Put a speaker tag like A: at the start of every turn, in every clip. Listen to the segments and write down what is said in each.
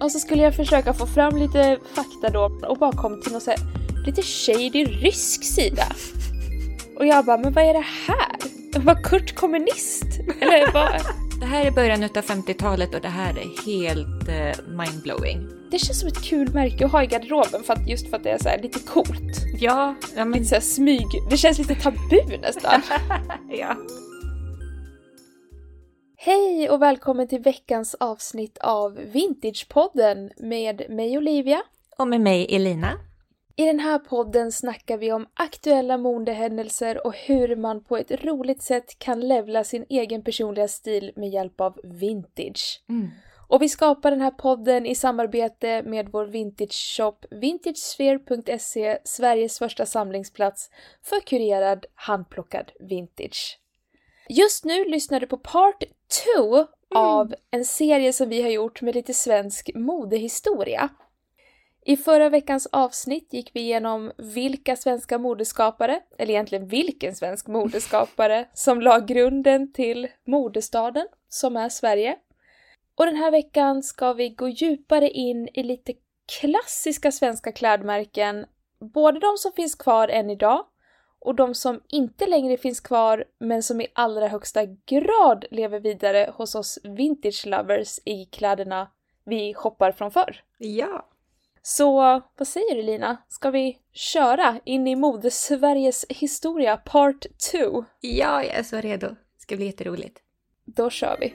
A: Och så skulle jag försöka få fram lite fakta då och bara kom till någon så här, lite shady rysk sida. Och jag bara, men vad är det här? Var Kurt kommunist? Eller vad?
B: Det här är början av 50-talet och det här är helt eh, mindblowing.
A: Det känns som ett kul märke att ha i garderoben för att, just för att det är så här lite coolt.
B: Ja, ja men...
A: Lite så smyg. Det känns lite tabu nästan.
B: ja.
A: Hej och välkommen till veckans avsnitt av Vintagepodden med mig Olivia.
B: Och med mig Elina.
A: I den här podden snackar vi om aktuella modehändelser och hur man på ett roligt sätt kan levla sin egen personliga stil med hjälp av vintage.
B: Mm.
A: Och vi skapar den här podden i samarbete med vår vintage-shop vintagesphere.se, Sveriges första samlingsplats för kurerad handplockad vintage. Just nu lyssnar du på part 2 av en serie som vi har gjort med lite svensk modehistoria. I förra veckans avsnitt gick vi igenom vilka svenska modeskapare, eller egentligen vilken svensk modeskapare, som la grunden till modestaden som är Sverige. Och den här veckan ska vi gå djupare in i lite klassiska svenska klädmärken, både de som finns kvar än idag och de som inte längre finns kvar men som i allra högsta grad lever vidare hos oss vintage lovers i kläderna vi shoppar från förr.
B: Ja.
A: Så vad säger du Lina? Ska vi köra in i mode-Sveriges historia part 2?
B: Ja, jag är så redo. Det ska bli jätteroligt.
A: Då kör vi.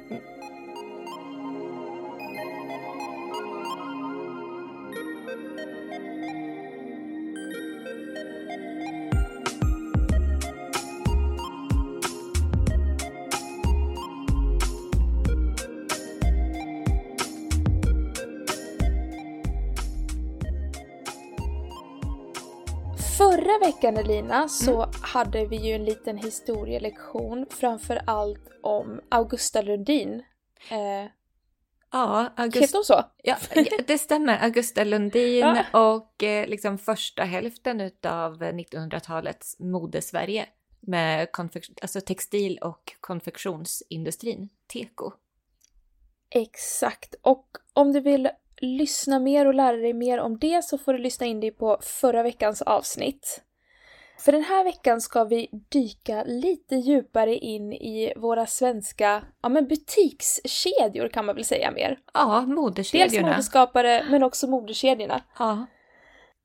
A: Veckan Elina så hade vi ju en liten historielektion framför allt om Augusta Lundin. Eh,
B: Ja,
A: Heter
B: August...
A: hon så?
B: ja, det stämmer. Augusta Lundin
A: Ja.
B: och eh, liksom första hälften utav 1900-talets modesverige med alltså textil och konfektionsindustrin, teko.
A: Exakt. Och om du vill lyssna mer och lära dig mer om det så får du lyssna in dig på förra veckans avsnitt. För den här veckan ska vi dyka lite djupare in i våra svenska ja, men butikskedjor kan man väl säga mer.
B: Ja,
A: Dels
B: modekedjorna.
A: modeskapare men också modekedjorna.
B: Ja.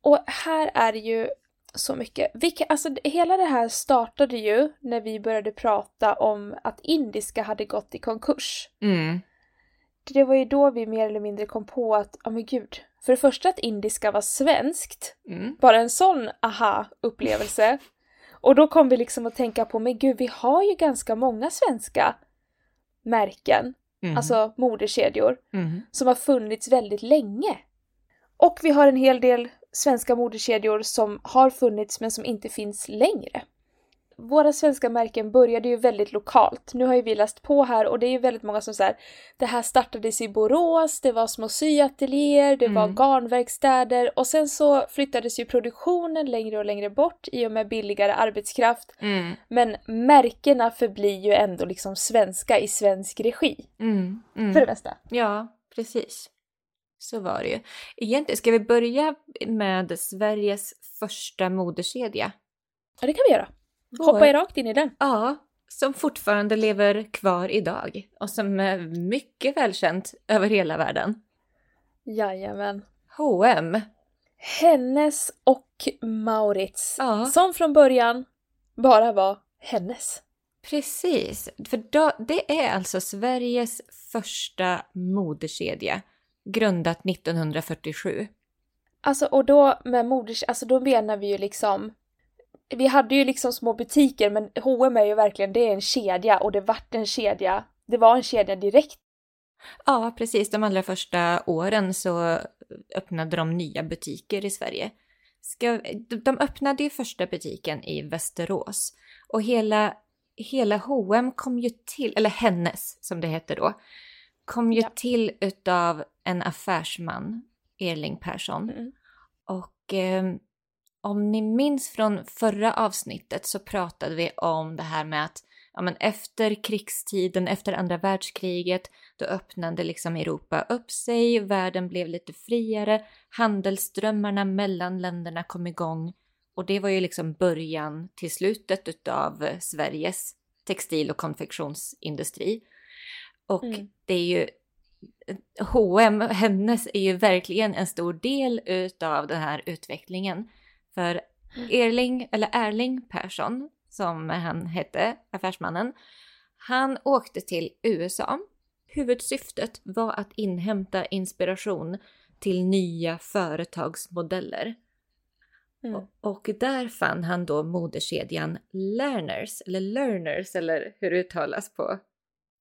A: Och här är ju så mycket. Vilka, alltså, hela det här startade ju när vi började prata om att Indiska hade gått i konkurs.
B: Mm.
A: Det var ju då vi mer eller mindre kom på att, ja men gud, för det första att indiska var svenskt,
B: Mm.
A: bara en sån aha-upplevelse. Och då kom vi liksom att tänka på, men gud, vi har ju ganska många svenska märken,
B: Mm.
A: alltså modekedjor,
B: Mm.
A: som har funnits väldigt länge. Och vi har en hel del svenska modekedjor som har funnits men som inte finns längre. Våra svenska märken började ju väldigt lokalt. Nu har ju vi läst på här och det är ju väldigt många som säger det här startades i Borås, det var små syateljéer, det var
B: Mm.
A: garnverkstäder och sen så flyttades ju produktionen längre och längre bort i och med billigare arbetskraft.
B: Mm.
A: Men märkena förblir ju ändå liksom svenska i svensk regi.
B: Mm. Mm.
A: För det mesta.
B: Ja, precis. Så var det ju. Egentligen, ska vi börja med Sveriges första modekedja?
A: Ja, det kan vi göra. Hoppa
B: Vår-
A: er rakt in i den.
B: Ja, som fortfarande lever kvar idag och som är mycket välkänt över hela världen.
A: Jajamän.
B: H&M.
A: Hennes och Maurits.
B: Ja.
A: Som från början bara var hennes.
B: Precis, för då, det är alltså Sveriges första modekedja, grundat 1947.
A: Alltså och då med moders, alltså då menar vi ju liksom vi hade ju liksom små butiker men H&M är ju verkligen, det är en kedja och det vart en kedja. Det var en kedja direkt.
B: Ja, precis. De allra första åren så öppnade de nya butiker i Sverige. Ska, de- de öppnade ju första butiken i Västerås och hela, hela H&M kom ju till, eller Hennes som det hette då, kom ju
A: Ja.
B: till utav en affärsman, Erling Persson.
A: Mm.
B: Och eh, om ni minns från förra avsnittet så pratade vi om det här med att ja, men efter krigstiden, efter andra världskriget, då öppnade liksom Europa upp sig, världen blev lite friare, handelsströmmarna mellan länderna kom igång och det var ju liksom början till slutet utav Sveriges textil och konfektionsindustri. Och mm. det är ju H&M, hennes är ju verkligen en stor del utav den här utvecklingen. För. Erling, eller Erling Persson, som han hette, affärsmannen, han åkte till USA. Huvudsyftet var att inhämta inspiration till nya företagsmodeller. Mm. Och, där fann han då modekedjan Lerners, eller Learners, eller hur det uttalas på,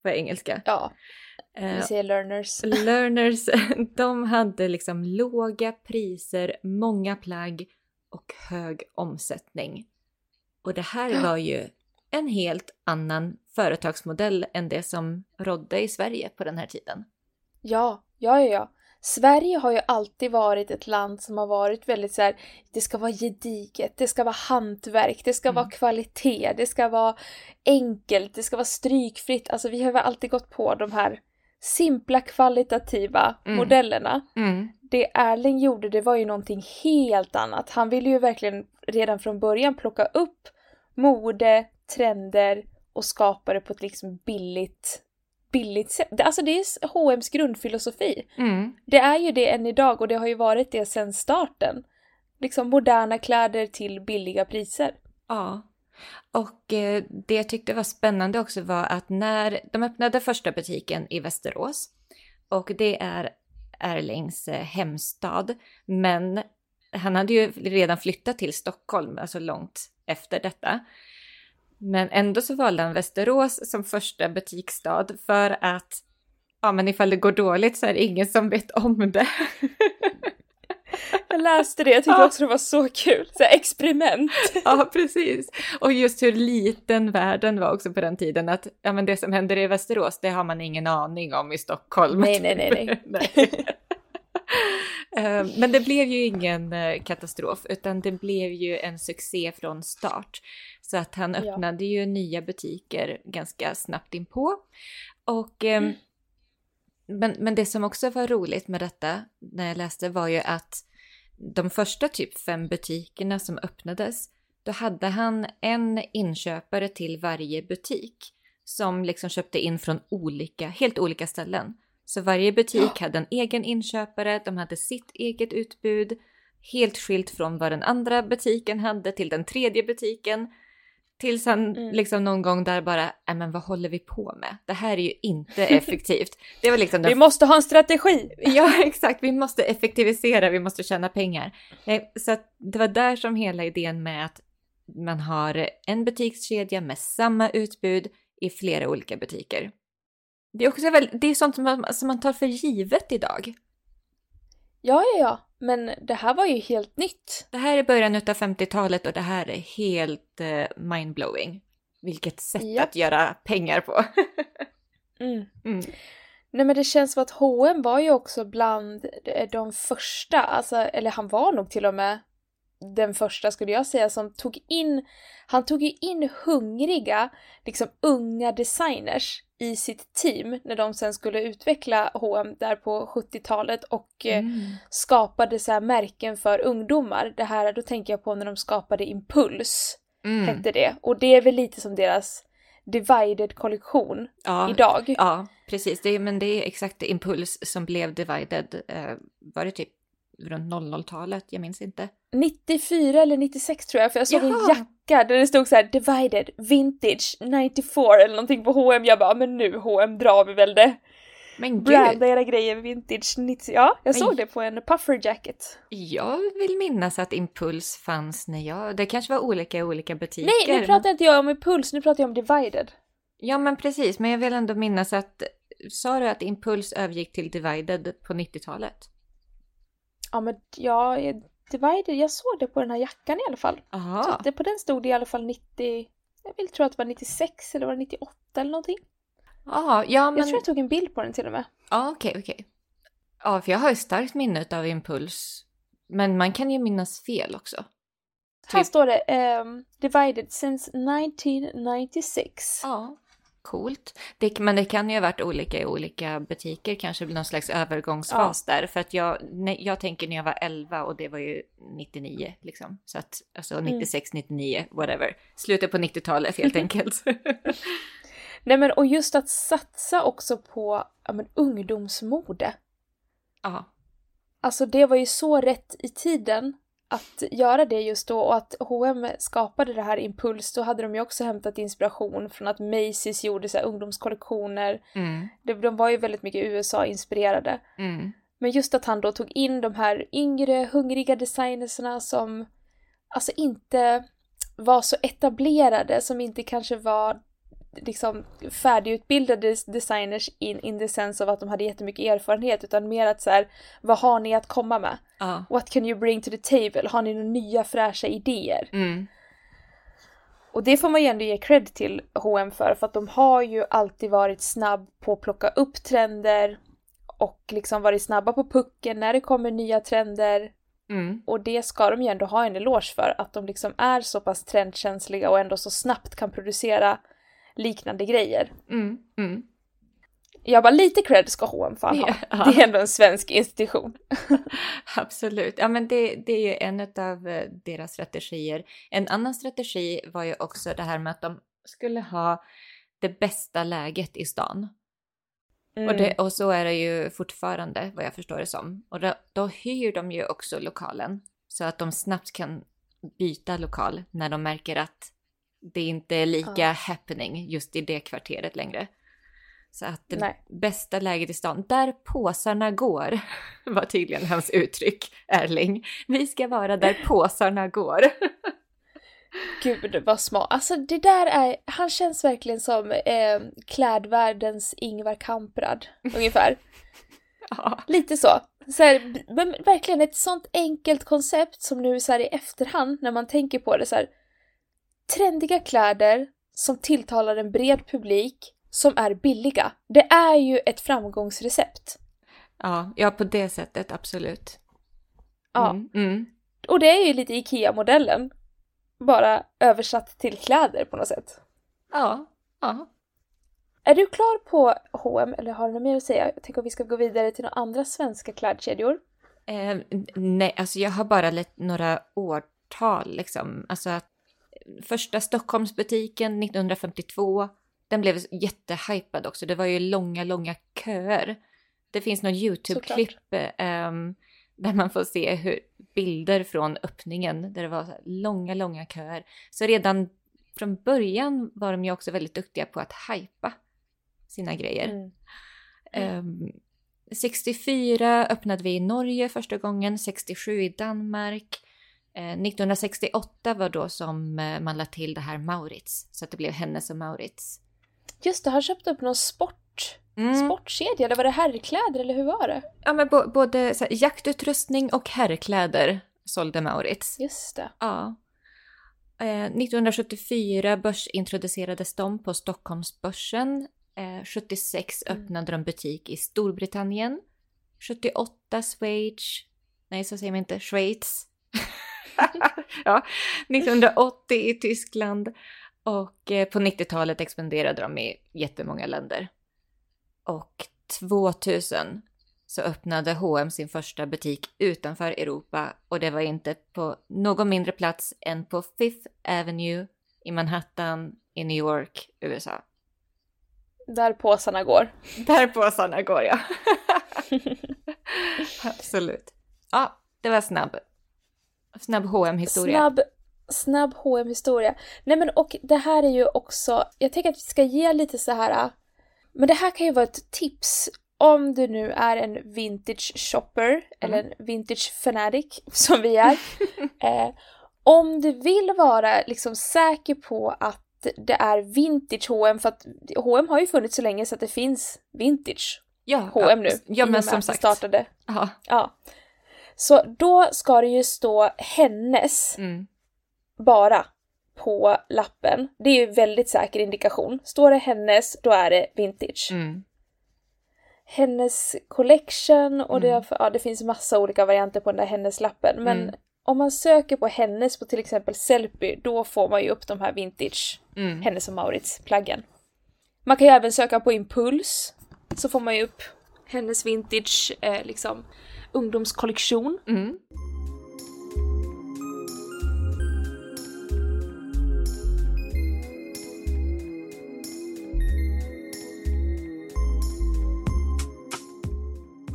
B: på engelska.
A: Ja, vi eh, säger Learners.
B: Learners, de hade liksom låga priser, många plagg och hög omsättning. Och det här var ju en helt annan företagsmodell än det som rådde i Sverige på den här tiden.
A: Ja, ja, ja, ja. Sverige har ju alltid varit ett land som har varit väldigt så här, det ska vara gediget, det ska vara hantverk, det ska mm. vara kvalitet, det ska vara enkelt, det ska vara strykfritt. Alltså vi har väl alltid gått på de här simpla kvalitativa mm. modellerna. Mm. Det Erling gjorde det var ju någonting helt annat. Han ville ju verkligen redan från början plocka upp mode, trender och skapa det på ett liksom billigt billigt sätt. Alltså det är H&M's grundfilosofi. Mm. Det är ju det än idag och det har ju varit det sedan starten. Liksom moderna kläder till billiga priser.
B: Ja. Och eh, det jag tyckte var spännande också var att när de öppnade första butiken i Västerås och det är Erlings eh, hemstad, men han hade ju redan flyttat till Stockholm, alltså långt efter detta. Men ändå så valde han Västerås som första butiksstad för att ja, men ifall det går dåligt så är det ingen som vet om det.
A: Jag läste det, jag tyckte ja. också det var så kul. Så experiment.
B: Ja, precis. Och just hur liten världen var också på den tiden. Att ja, men det som händer i Västerås, det har man ingen aning om i Stockholm.
A: Nej, nej, nej. nej.
B: Eh, men det blev ju ingen eh, katastrof, utan det blev ju en succé från start. Så att han öppnade ja. ju nya butiker ganska snabbt inpå. Och, ehm, mm. Men, men det som också var roligt med detta när jag läste var ju att de första typ fem butikerna som öppnades, då hade han en inköpare till varje butik som liksom köpte in från olika, helt olika ställen. Så varje butik ja. hade en egen inköpare, de hade sitt eget utbud, helt skilt från vad den andra butiken hade till den tredje butiken. Tills han mm. liksom någon gång där bara, nej men vad håller vi på med? Det här är ju inte effektivt. Det var liksom
A: den... Vi måste ha en strategi!
B: ja, exakt. Vi måste effektivisera, vi måste tjäna pengar. Så det var där som hela idén med att man har en butikskedja med samma utbud i flera olika butiker. Det är också väl, det är sånt som man, som man tar för givet idag.
A: Ja, ja, ja. Men det här var ju helt nytt.
B: Det här är början av 50-talet och det här är helt uh, mindblowing. Vilket sätt ja. att göra pengar på.
A: mm. Mm. Nej men det känns som att H&M var ju också bland de första, alltså, eller han var nog till och med den första skulle jag säga som tog in, han tog ju in hungriga, liksom unga designers i sitt team när de sen skulle utveckla H&M där på 70-talet och eh, mm. skapade så här märken för ungdomar. Det här, då tänker jag på när de skapade Impuls, mm. hette det. Och det är väl lite som deras Divided-kollektion ja, idag.
B: Ja, precis. Det, men det är exakt Impuls som blev Divided. Eh, var det typ runt 00-talet, jag minns inte.
A: 94 eller 96 tror jag, för jag såg Jaha. en jacka där det stod så här divided, vintage, 94 eller någonting på H&M. Jag bara, men nu H&M drar vi väl det. Men Branda era grejer vintage 90. Ja, jag såg det på en puffer jacket.
B: Jag vill minnas att Impuls fanns när jag... Det kanske var olika i olika butiker.
A: Nej, nu pratar inte jag om Impuls, nu pratar jag om Divided.
B: Ja, men precis. Men jag vill ändå minnas att... Sa du att Impuls övergick till Divided på 90-talet?
A: Ja men ja, Divided, jag såg det på den här jackan i alla fall.
B: Aha.
A: det, på den stod det i alla fall 90, jag vill tro att det var 96 eller var det 98 eller någonting.
B: Aha, ja, men...
A: Jag tror jag tog en bild på den till och med.
B: Ja okej okay, okej. Okay. Ja för jag har ett starkt minne av Impuls. Men man kan ju minnas fel också.
A: Här står det ehm, divided since 1996.
B: Ja, coolt. Det, men det kan ju ha varit olika i olika butiker, kanske någon slags övergångsfas där. För att jag, jag tänker när jag var 11 och det var ju 99 liksom. Så att alltså 96, 99, whatever. Slutet på 90-talet helt enkelt.
A: Nej men och just att satsa också på ja, men, ungdomsmode.
B: Ja,
A: Alltså det var ju så rätt i tiden att göra det just då och att H&M skapade det här impuls, då hade de ju också hämtat inspiration från att Macy's gjorde så ungdomskollektioner.
B: mm,
A: De, de var ju väldigt mycket USA-inspirerade.
B: mm,
A: Men just att han då tog in de här yngre, hungriga designerserna som alltså inte var så etablerade, som inte kanske var liksom färdigutbildade designers in, in the sense av att de hade jättemycket erfarenhet, utan mer att så här, vad har ni att komma med?
B: ja,
A: What can you bring to the table? Har ni några nya fräscha idéer?
B: mm,
A: Och det får man ju ändå ge cred till H&M för, för att de har ju alltid varit snabb på att plocka upp trender och liksom varit snabba på pucken när det kommer nya trender.
B: mm,
A: Och det ska de ju ändå ha en eloge för, att de liksom är så pass trendkänsliga och ändå så snabbt kan producera liknande grejer.
B: mm, mm.
A: Jag bara lite cred ska H&M fan ha.
B: Ja.
A: Det är ändå en svensk institution.
B: Absolut. Ja, men det, det är ju en av eh, deras strategier. En annan strategi var ju också det här med att de skulle ha det bästa läget i stan.
A: Mm.
B: Och, det, och så är det ju fortfarande vad jag förstår det som. Och då, då hyr de ju också lokalen så att de snabbt kan byta lokal när de märker att det inte är lika
A: Ja.
B: happening just i det kvarteret längre. Så att det
A: Nej.
B: bästa läget i stan, där påsarna går, var tydligen hans uttryck, Erling. Vi ska vara där påsarna går.
A: Gud vad smart. Alltså det där är, han känns verkligen som eh, klädvärldens Ingvar Kamprad, ungefär.
B: ja.
A: Lite så. så här, verkligen ett sånt enkelt koncept som nu så här i efterhand när man tänker på det så här. Trendiga kläder som tilltalar en bred publik som är billiga. Det är ju ett framgångsrecept.
B: Ja, ja, på det sättet absolut.
A: Ja.
B: Mm, mm.
A: Och det är ju lite IKEA-modellen. Bara översatt till kläder på något sätt.
B: Ja, ja.
A: Är du klar på H&M eller har du något mer att säga? Jag tänker att vi ska gå vidare till några andra svenska klädkedjor.
B: Eh, nej, alltså jag har bara lite, några årtal liksom. Alltså att första Stockholmsbutiken 1952, den blev jättehypad också. Det var ju långa, långa köer. Det finns någon YouTube-klipp ehm, där man får se hur bilder från öppningen där det var långa, långa köer. Så redan från början var de ju också väldigt duktiga på att hypa sina grejer.
A: Mm.
B: Ehm, 64 öppnade vi i Norge första gången, 67 i Danmark. Eh, 1968 var då som eh, man lade till det här Maurits, så att det blev Hennes och Maurits.
A: Just det, han köpte upp någon sport,
B: Mm.
A: sportkedja, eller var det herrkläder eller hur var det?
B: Ja, men både så här, jaktutrustning och herrkläder sålde Maurits.
A: Just det.
B: Ja. Eh, 1974 börsintroducerades de på Stockholmsbörsen. Eh, 76
A: Mm.
B: öppnade de butik i Storbritannien. 78 Schweiz. Nej, så säger man inte. Schweiz. ja. 1980 i Tyskland. Och eh, på 90-talet expanderade de i jättemånga länder. Och 2000 så öppnade H&M sin första butik utanför Europa och det var inte på någon mindre plats än på Fifth Avenue i Manhattan i New York, USA.
A: Där påsarna går.
B: Där påsarna går ja. Absolut. Ja, det var snabb. Snabb hm historia
A: Snabb, snabb hm historia Nej men och det här är ju också, jag tänker att vi ska ge lite så här. men det här kan ju vara ett tips om du nu är en vintage shopper eller en vintage fanatic som vi är. eh, om du vill vara liksom säker på att det är vintage H&M för att H&M har ju funnits så länge så att det finns vintage
B: Ja,
A: H&M nu.
B: Ja, men som sagt.
A: startade.
B: Ja.
A: Ja. Så då ska det ju stå hennes
B: Mm.
A: bara på lappen. Det är ju väldigt säker indikation. Står det hennes, då är det vintage.
B: Mm.
A: Hennes collection och det,
B: Mm.
A: ja, det finns massa olika varianter på den där hennes-lappen. Men
B: Mm.
A: om man söker på hennes på till exempel Sellpy, då får man ju upp de här vintage
B: Mm.
A: Hennes och Maurits plaggen. Man kan ju även söka på Impuls, så får man ju upp hennes vintage eh, liksom ungdomskollektion.
B: Mm.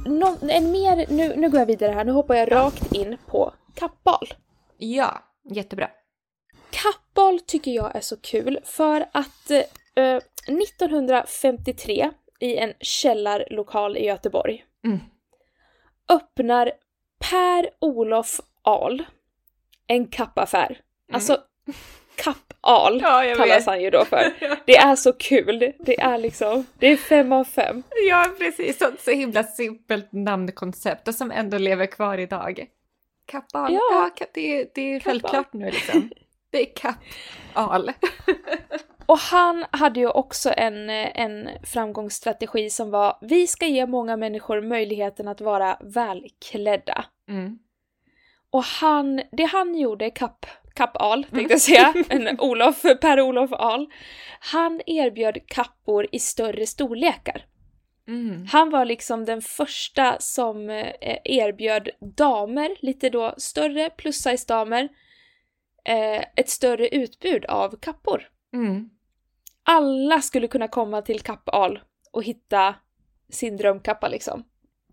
A: Nå, en mer, nu, nu går jag vidare här, nu hoppar jag rakt in på kappbal.
B: Ja, jättebra.
A: Kappbal tycker jag är så kul för att eh, 1953 i en källarlokal i Göteborg
B: Mm.
A: Öppnar Per-Olof Ahl en kappaffär. Alltså kapp-Ahl
B: Mm. Ja,
A: kallas
B: vet.
A: han ju då för. Det är så kul. Det är liksom, det är fem av fem.
B: Ja, precis. Så, så himla simpelt namnkoncept och som ändå lever kvar idag. Kappal.
A: Ja.
B: Ja, det, det är självklart nu liksom. Det är kappal.
A: Och han hade ju också en, en framgångsstrategi som var vi ska ge många människor möjligheten att vara välklädda.
B: Mm.
A: Och han, det han gjorde, Kapp, Kapp Ahl tänkte jag säga, en Olof, Per-Olof Ahl, han erbjöd kappor i större storlekar.
B: Mm.
A: Han var liksom den första som eh, erbjöd damer, lite då större plus size damer, eh, ett större utbud av kappor.
B: Mm.
A: Alla skulle kunna komma till Kapp Ahl och hitta sin drömkappa liksom.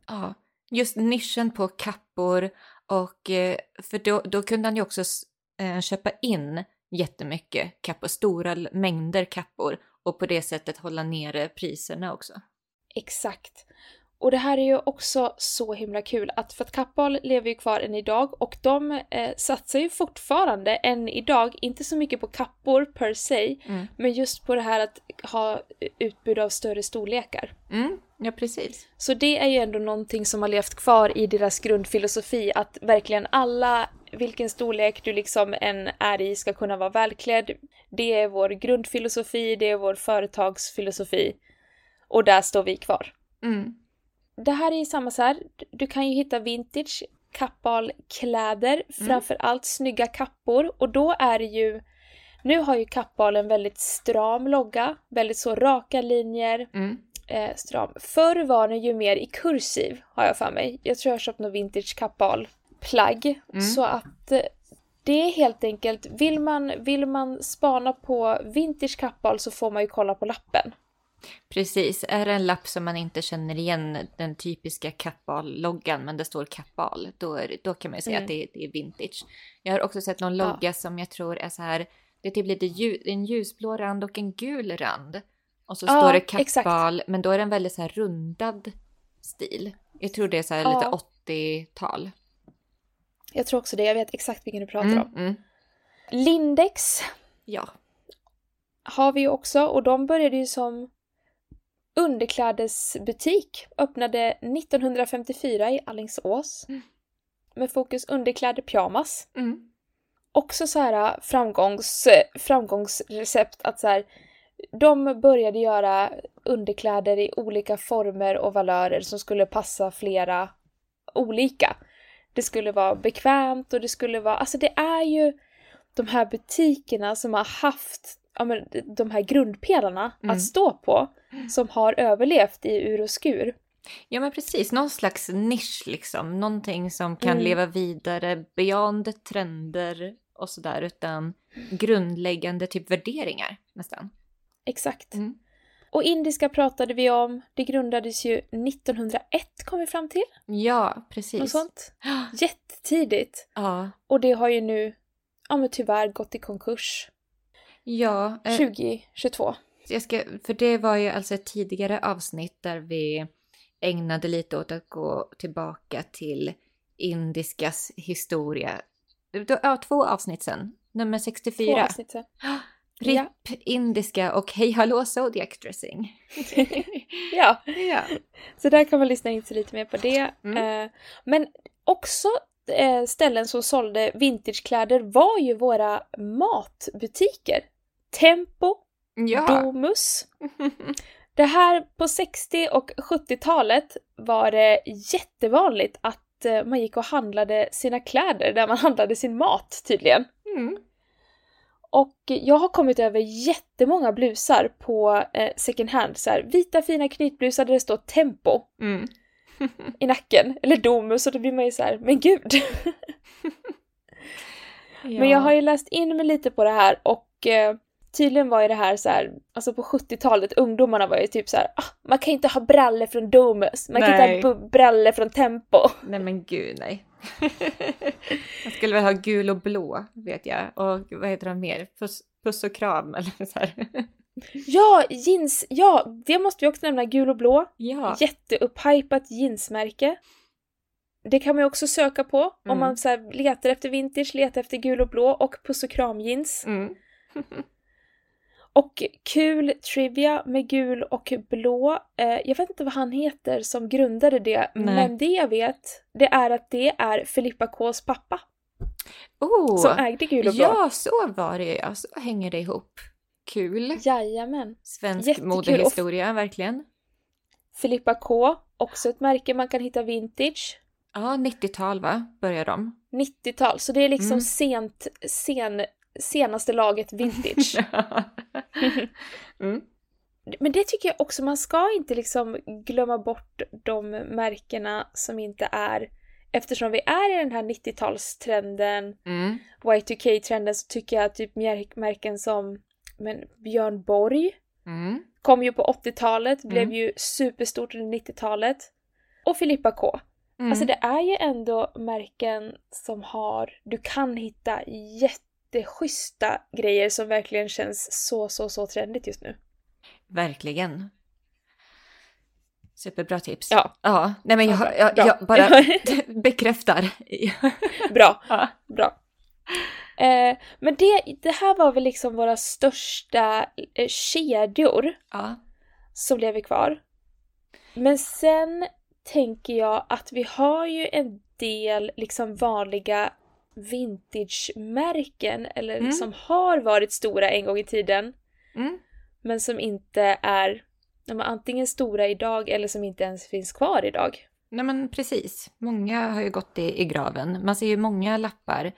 B: Ja, just nischen på kappor och eh, för då, då kunde han ju också eh, köpa in jättemycket kappor, stora mängder kappor och på det sättet hålla nere priserna också.
A: Exakt. Och det här är ju också så himla kul att för att Kappahl lever ju kvar än idag och de eh, satsar ju fortfarande än idag, inte så mycket på kappor per se,
B: Mm.
A: men just på det här att ha utbud av större storlekar.
B: Mm, ja, precis.
A: Så det är ju ändå någonting som har levt kvar i deras grundfilosofi att verkligen alla, vilken storlek du liksom än är i, ska kunna vara välklädd. Det är vår grundfilosofi, det är vår företagsfilosofi. Och där står vi kvar.
B: Mm.
A: Det här är ju samma så här. du kan ju hitta vintage kappalkläder, framförallt snygga kappor och då är det ju nu har ju Kappahl en väldigt stram logga, väldigt så raka linjer,
B: Mm.
A: eh, stram. Förr var den ju mer i kursiv, har jag för mig. Jag tror jag har köpt något vintage Kappahl-plagg.
B: Mm.
A: Så att eh, det är helt enkelt, vill man, vill man spana på vintage Kappahl så får man ju kolla på lappen.
B: Precis, är det en lapp som man inte känner igen den typiska Kappahl-loggan men det står Kappahl, då, är, det- då kan man ju säga
A: Mm.
B: att det, det är vintage. Jag har också sett någon
A: Ja.
B: logga som jag tror är så här, det är typ lite ljus, en ljusblå rand och en gul rand. Och så
A: Ja,
B: står det. Kappahl, men då är den väldigt så här rundad stil. Jag tror det är så här
A: Ja.
B: lite 80-tal.
A: Jag tror också det, jag vet exakt vilken du pratar
B: Mm,
A: om.
B: mm.
A: Lindex
B: Ja.
A: har vi ju också och de började ju som underklädesbutik. Öppnade 1954 i Alingsås.
B: Mm.
A: Med fokus underkläder pyjamas.
B: Mm.
A: Också så här framgångs, framgångsrecept att så här, de började göra underkläder i olika former och valörer som skulle passa flera olika. Det skulle vara bekvämt och det skulle vara, alltså det är ju de här butikerna som har haft ja, men, de här grundpelarna
B: Mm.
A: att stå på som har överlevt i ur och skur.
B: Ja men precis, någon slags nisch liksom. Någonting som kan
A: Mm.
B: leva vidare beyond trender och sådär utan grundläggande typ värderingar nästan.
A: Exakt.
B: Mm.
A: Och indiska pratade vi om, det grundades ju 1901 kom vi fram till.
B: Ja, precis.
A: Något sånt. Jättetidigt.
B: Ja,
A: Och det har ju nu, ja men tyvärr gått i konkurs.
B: Ja eh,
A: 2022.
B: jag ska, för det var ju alltså ett tidigare avsnitt där vi ägnade lite åt att gå tillbaka till indiskas historia. Ja, två avsnitt sen. Nummer
A: Två
B: 64.
A: avsnitt sen.
B: RIP
A: Ja.
B: indiska och Hej hallå Zodiac dressing.
A: ja,
B: Ja.
A: så där kan man lyssna in sig lite mer på det.
B: Mm.
A: Eh, men också eh, ställen som sålde vintagekläder var ju våra matbutiker. Tempo,
B: Ja.
A: Domus. Det här på 60 och 70-talet var det jättevanligt att eh, man gick och handlade sina kläder där man handlade sin mat tydligen.
B: Mm.
A: Och jag har kommit över jättemånga blusar på eh, second hand, så här, vita fina knytblusar där det står tempo
B: Mm.
A: i nacken, eller domus, och då blir man ju så här, men gud! Men jag har ju läst in mig lite på det här och eh, tydligen var ju det här så här, alltså på 70-talet, ungdomarna var ju typ så här, ah, man kan inte ha brallor från Domus, man kan
B: Nej.
A: inte ha brallor från Tempo.
B: Nej men gud nej. jag skulle väl ha gul och blå vet jag. Och vad heter de mer? Puss, puss och kram eller så här.
A: Ja, jeans, ja, det måste vi också nämna, gul och blå.
B: ja.
A: Jätteupphypat jeansmärke. Det kan man ju också söka på om
B: Mm.
A: man så letar efter vintage, letar efter gul och blå och puss och kram jeans.
B: Mm.
A: Och kul trivia med gul och blå. Eh, jag vet inte vad han heter som grundade det,
B: Nej.
A: men det jag vet det är att det är Filippa Ks pappa
B: Oh!
A: som ägde gul och blå.
B: Ja, så var det ja. Så hänger det ihop. Kul.
A: Jajamän.
B: Svensk
A: Jättekul.
B: modehistoria, verkligen.
A: Filippa K, också ett märke man kan hitta vintage.
B: Ja, 90-tal va? Börjar de?
A: 90-tal, så det är liksom
B: Mm.
A: sent, sen, senaste laget vintage.
B: mm.
A: Men det tycker jag också, man ska inte liksom glömma bort de märkena som inte är Eftersom vi är i den här 90-talstrenden,
B: Mm.
A: Y2K-trenden, så tycker jag att typ mär- märken som men Björn Borg
B: Mm.
A: kom ju på 80-talet, blev
B: Mm.
A: ju superstort under 90-talet. Och Filippa K.
B: Mm.
A: Alltså det är ju ändå märken som har, du kan hitta jätteschyssta grejer som verkligen känns så, så, så trendigt just nu.
B: Verkligen. Superbra tips.
A: Ja.
B: Ja, nej men jag,
A: Ja,
B: jag, jag bara bekräftar.
A: Bra,
B: ja.
A: bra. Eh, men det, det här var väl liksom våra största eh, kedjor
B: ja.
A: som lever kvar. Men sen tänker jag att vi har ju en del liksom vanliga vintage-märken eller
B: Mm.
A: som har varit stora en gång i tiden
B: Mm.
A: men som inte är de är antingen stora idag eller som inte ens finns kvar idag.
B: Nej men precis. Många har ju gått i, i graven. Man ser ju många lappar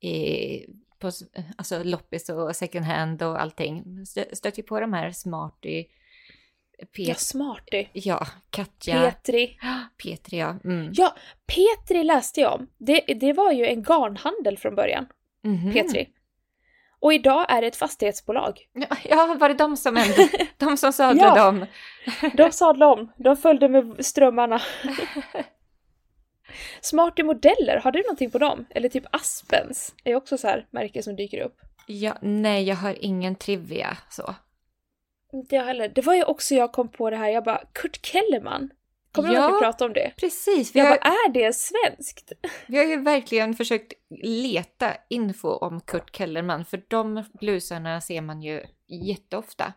B: i, på alltså loppis och second hand och allting. Stö- Stöter ju på de här Smarty, Pet,
A: Ja, Smarty.
B: ja, Katja,
A: Petri.
B: Petri ja. Mm.
A: Ja, Petri läste jag om. Det, det var ju en garnhandel från början,
B: Mhm.
A: Petri. Och idag är det ett fastighetsbolag.
B: Ja, var det de som, de som sadlade
A: Ja.
B: om?
A: De sadlade om, de följde med strömmarna. Smarty modeller, har du någonting på dem? Eller typ Aspens, är också så här märke som dyker upp.
B: Ja, nej, jag har ingen trivia så.
A: Inte jag heller. Det var ju också jag kom på det här, jag bara Kurt Kellerman. Kommer du ihåg att
B: Ja.
A: vi pratade om det?
B: Precis, vi
A: Jag
B: har,
A: bara, är det svenskt?
B: vi har ju verkligen försökt leta info om Kurt Kellerman, för de blusarna ser man ju jätteofta.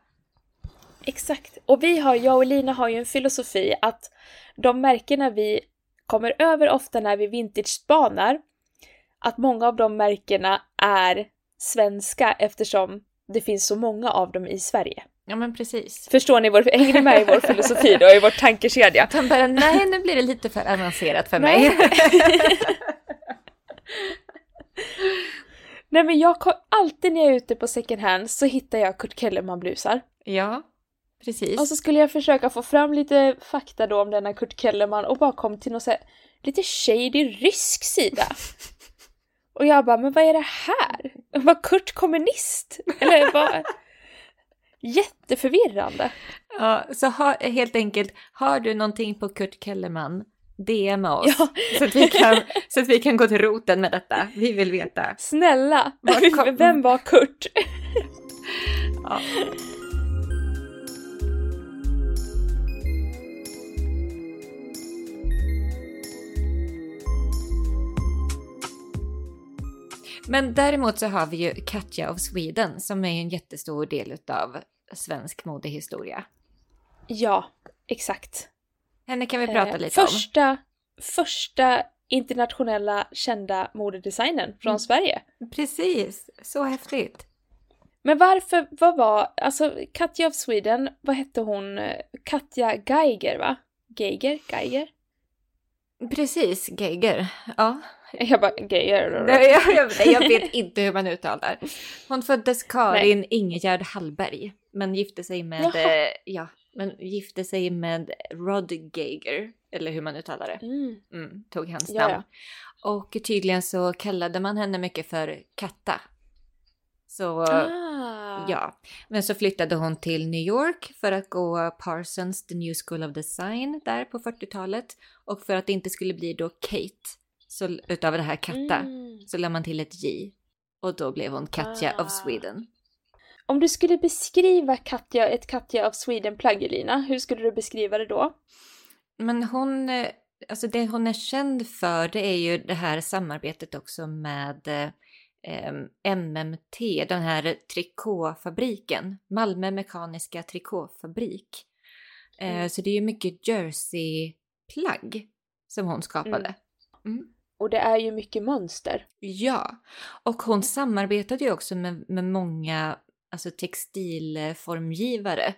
A: Exakt. Och vi har, jag och Lina har ju en filosofi att de märkena vi kommer över ofta när vi vintage-spanar, att många av de märkena är svenska eftersom det finns så många av dem i Sverige.
B: Ja, men precis.
A: Förstår ni, vår, hänger ni med i vår filosofi då, i vår tankekedja?
B: De bara, nej, nu blir det lite för avancerat för mig.
A: Nej men jag kom, alltid när jag är ute på second hand så hittar jag Kurt Kellerman-blusar.
B: ja, precis.
A: Och så skulle jag försöka få fram lite fakta då om denna Kurt Kellerman och bara kom till någon så här, lite shady rysk sida. Och jag bara, men vad är det här? Var Kurt kommunist? Eller vad? Jätteförvirrande.
B: Ja, så ha, helt enkelt, har du någonting på Kurt Kellerman, DMa oss.
A: Ja.
B: Så, att vi kan, så att vi kan gå till roten med detta. Vi vill veta.
A: Snälla,
B: Var kom-
A: vem var Kurt?
B: Ja. Men däremot så har vi ju Katja of Sweden som är en jättestor del av svensk modehistoria.
A: Ja, exakt.
B: Henne kan vi prata
A: Eh,
B: lite om.
A: första, första internationella kända modedesignern från
B: Mm.
A: Sverige.
B: Precis, så häftigt.
A: Men varför, vad var, alltså Katja of Sweden, vad hette hon? Katja Geiger va? Geiger? Geiger?
B: Precis, Geiger. Ja.
A: Jag bara, Geiger.
B: Nej, jag, jag, jag vet inte hur man uttalar. Hon föddes Karin Nej. Ingegärd Hallberg, men gifte sig med, eh, ja, men gifte sig med Rod Geiger, eller hur man uttalar det. Mm. Mm, tog hans namn. Ja, ja. Och tydligen så kallade man henne mycket för Katta. Så ah. ja, men så flyttade hon till New York för att gå Parsons The New School of Design där på 40-talet. Och för att det inte skulle bli då Kate, så utav det här Katta, mm. så lade man till ett J. Och då blev hon Katja ah. of Sweden.
A: Om du skulle beskriva Katja, ett Katja of Sweden-plagg Elina, hur skulle du beskriva det då?
B: Men hon, eh, alltså det hon är känd för det är ju det här samarbetet också med eh, MMT, den här trikåfabriken, Malmö Mekaniska Trikåfabrik. Eh, mm. Så det är ju mycket jersey-plagg som hon skapade.
A: Mm. Mm. Och det är ju mycket mönster.
B: Ja, och hon samarbetade ju också med, med många alltså textilformgivare.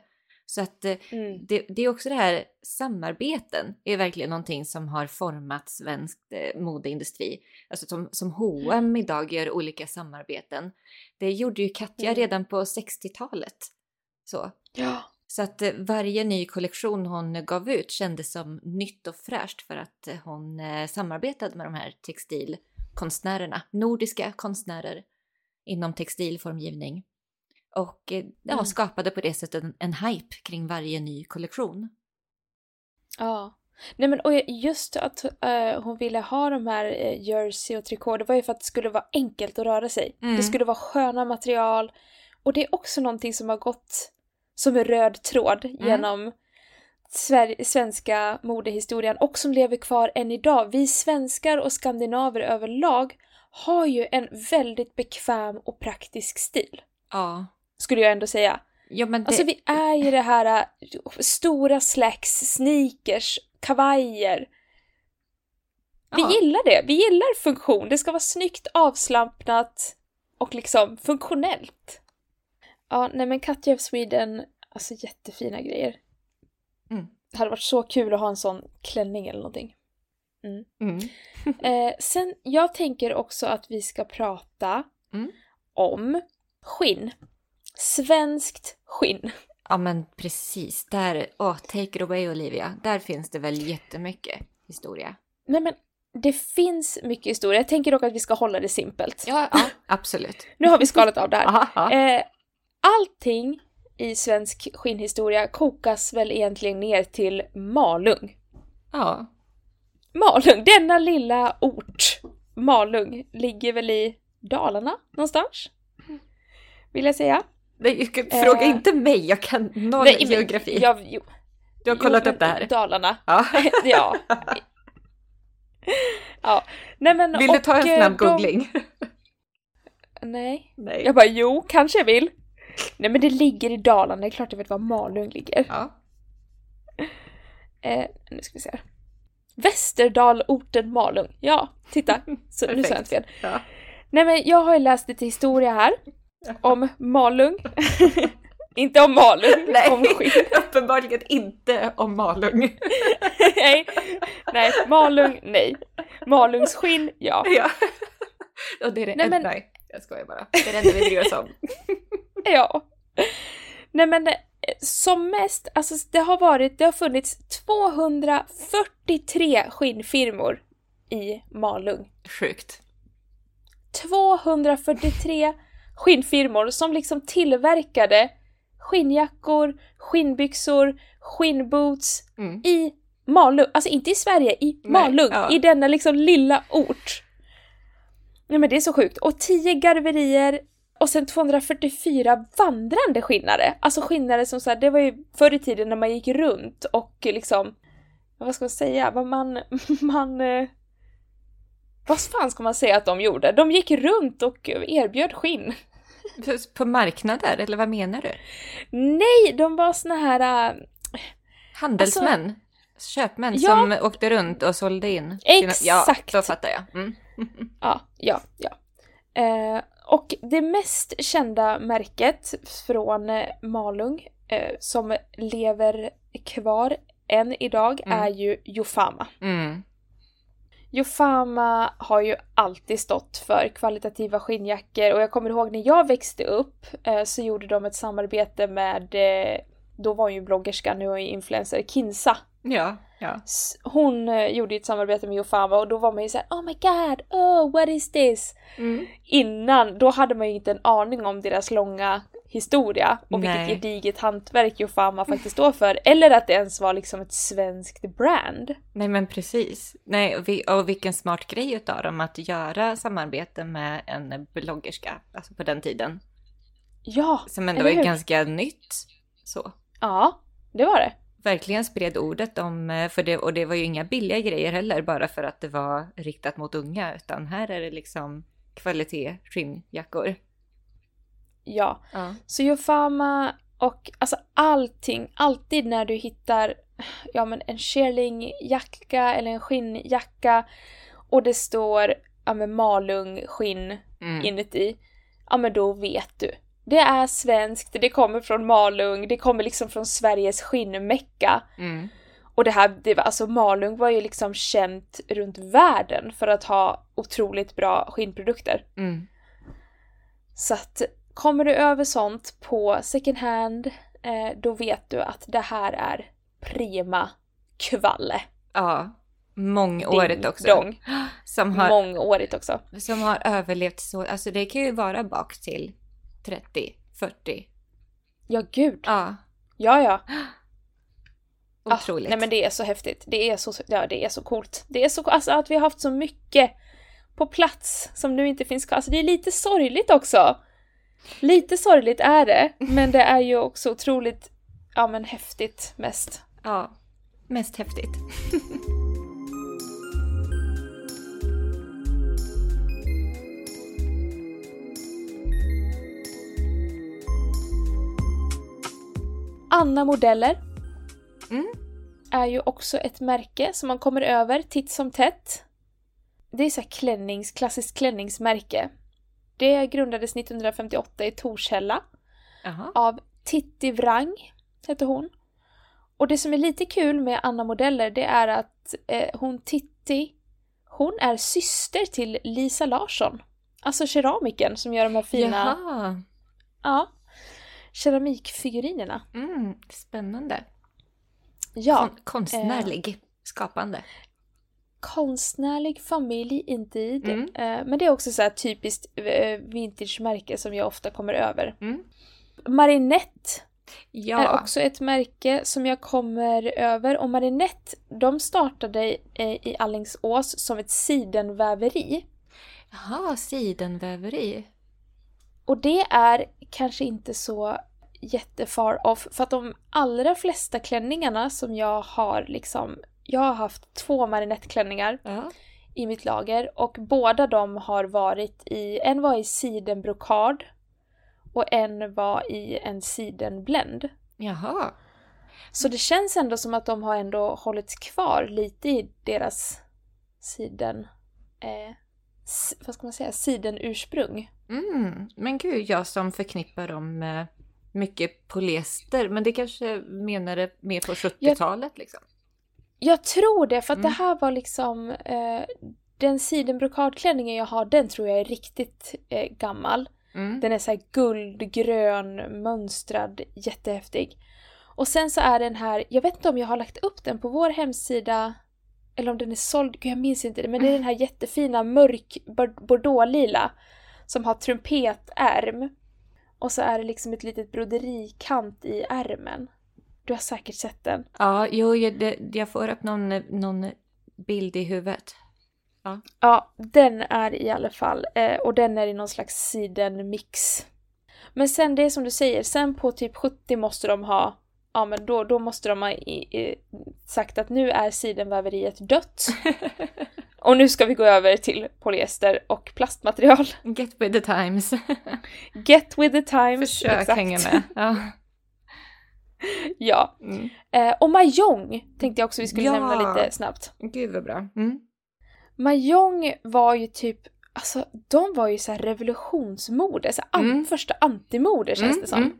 B: Så att eh, mm. det, det, är också det här samarbeten är verkligen någonting som har format svensk eh, modeindustri. Alltså som, som H&M mm. idag gör olika samarbeten. Det gjorde ju Katja mm. redan på 60-talet. Så.
A: Ja.
B: Så att eh, varje ny kollektion hon gav ut kändes som nytt och fräscht för att hon samarbetade med de här textilkonstnärerna, nordiska konstnärer inom textilformgivning. Och eh, ja, mm. skapade på det sättet en, en hype kring varje ny kollektion.
A: Ja. Nej men och just att uh, hon ville ha de här uh, jersey och trikå, det var ju för att det skulle vara enkelt att röra sig. Mm. Det skulle vara sköna material. Och det är också någonting som har gått som en röd tråd mm. genom Sver svenska modehistorien och som lever kvar än idag. Vi svenskar och skandinaver överlag har ju en väldigt bekväm och praktisk stil.
B: Ja.
A: Skulle jag ändå säga.
B: Ja, men det...
A: Alltså vi är ju det här äh, stora slacks, sneakers, kavajer. Vi ja. gillar det. Vi gillar funktion. Det ska vara snyggt, avslappnat och liksom funktionellt. Ja, nej men Katja of Sweden, alltså jättefina grejer. Mm. Det hade varit så kul att ha en sån klänning eller någonting. Mm. Mm. eh, sen, jag tänker också att vi ska prata mm. om skinn. Svenskt skinn.
B: Ja men precis, där, oh, take it away Olivia. Där finns det väl jättemycket historia.
A: Nej men det finns mycket historia. Jag tänker dock att vi ska hålla det simpelt.
B: Ja, ja absolut.
A: nu har vi skalat av det här. Aha, aha. Eh, allting i svensk skinnhistoria kokas väl egentligen ner till Malung.
B: Ja.
A: Malung, denna lilla ort, Malung, ligger väl i Dalarna någonstans? Vill jag säga.
B: Nej, fråga eh, inte mig, jag kan noll nej, geografi. Jag, jo, du har kollat upp det här?
A: Dalarna. Ja. ja. ja. Nej, men,
B: vill du ta en snabb de... googling?
A: Nej. nej. Jag bara jo, kanske jag vill. Nej men det ligger i Dalarna, det är klart jag vet var Malung ligger.
B: Ja.
A: Eh, nu ska vi se här. Västerdal, orten Malung. Ja, titta. Så, nu sa jag inte fel. Ja. Nej men jag har ju läst lite historia här om Malung. inte om Malung,
B: nej,
A: om skinn.
B: Uppenbarligen inte om Malung.
A: nej, nej, Malung, nej. Malungs skinn, ja.
B: ja. Och det är det nej, men... nej, jag skojar bara. Det är det enda vi bryr oss om.
A: ja. Nej men som mest, alltså det har varit, det har funnits 243 skinnfirmor i Malung.
B: Sjukt.
A: 243 skinnfirmor som liksom tillverkade skinnjackor, skinnbyxor, skinnboots mm. i Malung, alltså inte i Sverige, i Malung, ja. i denna liksom lilla ort. Nej men det är så sjukt. Och 10 garverier och sen 244 vandrande skinnare. Alltså skinnare som så här, det var ju förr i tiden när man gick runt och liksom, vad ska man säga, man, man eh, vad fan ska man säga att de gjorde? De gick runt och erbjöd skinn.
B: På marknader, eller vad menar du?
A: Nej, de var såna här... Äh,
B: Handelsmän? Alltså, köpmän ja, som åkte runt och sålde in?
A: Sina, exakt!
B: Ja, då fattar jag. Mm.
A: ja, ja, ja. Eh, och det mest kända märket från eh, Malung eh, som lever kvar än idag mm. är ju Jofama.
B: Mm.
A: Jofama har ju alltid stått för kvalitativa skinnjackor och jag kommer ihåg när jag växte upp eh, så gjorde de ett samarbete med, eh, då var hon ju bloggerska, nu är hon ju influencer, Kinsa.
B: Ja, ja.
A: Hon eh, gjorde ett samarbete med Jofama och då var man ju såhär Oh my god, oh what is this?
B: Mm.
A: Innan, då hade man ju inte en aning om deras långa historia och vilket
B: Nej.
A: gediget hantverk Jofama faktiskt står för. Eller att det ens var liksom ett svenskt brand.
B: Nej men precis. Nej, och, vi, och vilken smart grej utav dem att göra samarbete med en bloggerska, alltså på den tiden.
A: Ja,
B: Som ändå är
A: hur?
B: ganska nytt. Så.
A: ja, det var det.
B: Verkligen spred ordet om, eh, för det, och det var ju inga billiga grejer heller bara för att det var riktat mot unga, utan här är det liksom kvalitet skinnjackor.
A: Ja.
B: Ja.
A: Så Jofama och alltså allting, alltid när du hittar ja men en shearlingjacka eller en skinnjacka och det står ja men Malung skinn
B: Mm.
A: inuti, ja men då vet du. Det är svenskt, det kommer från Malung, det kommer liksom från Sveriges skinnmecka.
B: Mm.
A: Och det här, det var, alltså Malung var ju liksom känt runt världen för att ha otroligt bra skinnprodukter.
B: Mm.
A: Så att kommer du över sånt på second hand, eh, då vet du att det här är prima kvalle.
B: Ja. Mångårigt också.
A: dong.
B: Som har,
A: Mångårigt också.
B: som har överlevt så, alltså det kan ju vara bak till 30, 40.
A: Ja, gud.
B: Ja,
A: Ja, ja. Ah,
B: otroligt.
A: nej men det är så häftigt. Det är så, ja, det är så coolt. Det är så alltså att vi har haft så mycket på plats som nu inte finns kvar. Alltså det är lite sorgligt också. Lite sorgligt är det, men det är ju också otroligt, ja men häftigt mest.
B: Ja, mest häftigt.
A: Anna Modeller
B: Mm.
A: är ju också ett märke som man kommer över titt som tätt. Det är så här klännings, klassiskt klänningsmärke. Det grundades 1958 i Torshälla
B: Jaha.
A: av Titti Wrang, heter hon. Och det som är lite kul med Anna Modeller det är att eh, hon Titti, hon är syster till Lisa Larsson. Alltså keramiken som gör de här fina
B: Jaha.
A: ja, keramikfigurinerna.
B: Mm, spännande.
A: Ja,
B: Kon- konstnärlig. Skapande.
A: Konstnärlig familj indeed.
B: Mm.
A: Eh, men det är också så här typiskt eh, vintage-märke som jag ofta kommer över.
B: Mm.
A: Marinette är
B: Ja.
A: också ett märke som jag kommer över. Och Marinette, de startade eh, i Allingsås som ett sidenväveri.
B: Jaha, sidenväveri.
A: Och det är kanske inte så jättefar off, för att de allra flesta klänningarna som jag har liksom, jag har haft två marinetteklänningar
B: Ja.
A: i mitt lager och båda de har varit i, en var i sidenbrokad och en var i en sidenbländ.
B: Jaha.
A: Så det känns ändå som att de har ändå hållits kvar lite i deras siden, eh, vad ska man säga, sidenursprung.
B: Mm. Men gud, jag som förknippar dem med mycket polyester. Men det kanske menar det mer på 70-talet liksom?
A: Jag tror det, för att
B: Mm.
A: det här var liksom eh, den sidenbrokadklänningen jag har, den tror jag är riktigt eh, gammal.
B: Mm.
A: Den är så här guldgrön, mönstrad, jättehäftig. Och sen så är den här, jag vet inte om jag har lagt upp den på vår hemsida eller om den är såld, gud jag minns inte det, men det är den här jättefina mörk bor- bordeauxlila som har trumpetärm. Och så är det liksom ett litet broderikant i ärmen. Du har säkert sett den.
B: Ja, jo, jag, det, jag får upp någon, någon bild i huvudet.
A: Ja, den är i alla fall, eh, och den är i någon slags sidenmix. Men sen det är som du säger, sen på typ 70 måste de ha, ja men då, då måste de ha i, i, sagt att nu är sidenväveriet dött. och nu ska vi gå över till polyester och plastmaterial.
B: Get with the times.
A: Get with the times.
B: Försök
A: exakt.
B: hänga med. Ja.
A: ja.
B: Mm.
A: Eh, och Mahjong tänkte jag också vi skulle
B: Ja.
A: nämna lite snabbt.
B: Gud vad bra. Mm.
A: Mahjong var ju typ, alltså de var ju så här revolutionsmode, så an-
B: Mm.
A: första antimode känns
B: Mm,
A: det som.
B: mm.